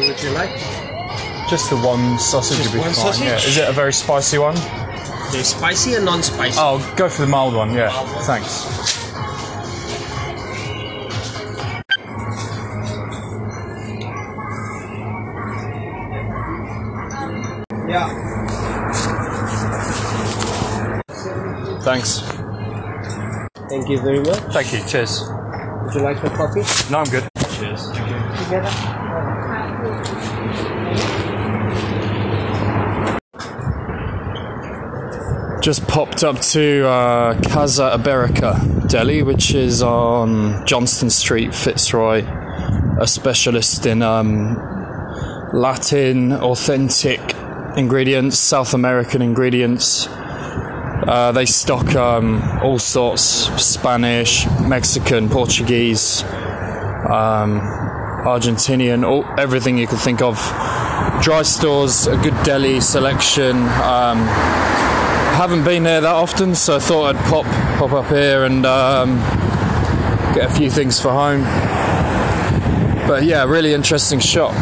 would you like? Just the one sausage Just would be one fine. Yeah. Is it a very spicy one? There's spicy and non-spicy. Oh, go for the mild one. Yeah. Thanks. Yeah. Thanks. Thank you very much. Thank you. Cheers. Would you like a coffee? No, I'm good. Cheers. Just popped up to uh, Casa Iberica Deli, which is on Johnston Street, Fitzroy. A specialist in um, Latin, authentic ingredients, South American ingredients. Uh, they stock um, all sorts Spanish, Mexican, Portuguese, um, Argentinian, all, everything you could think of. Dry stores, a good deli selection. Um, haven't been there that often, so I thought I'd pop pop up here and um, get a few things for home. But yeah, really interesting shop.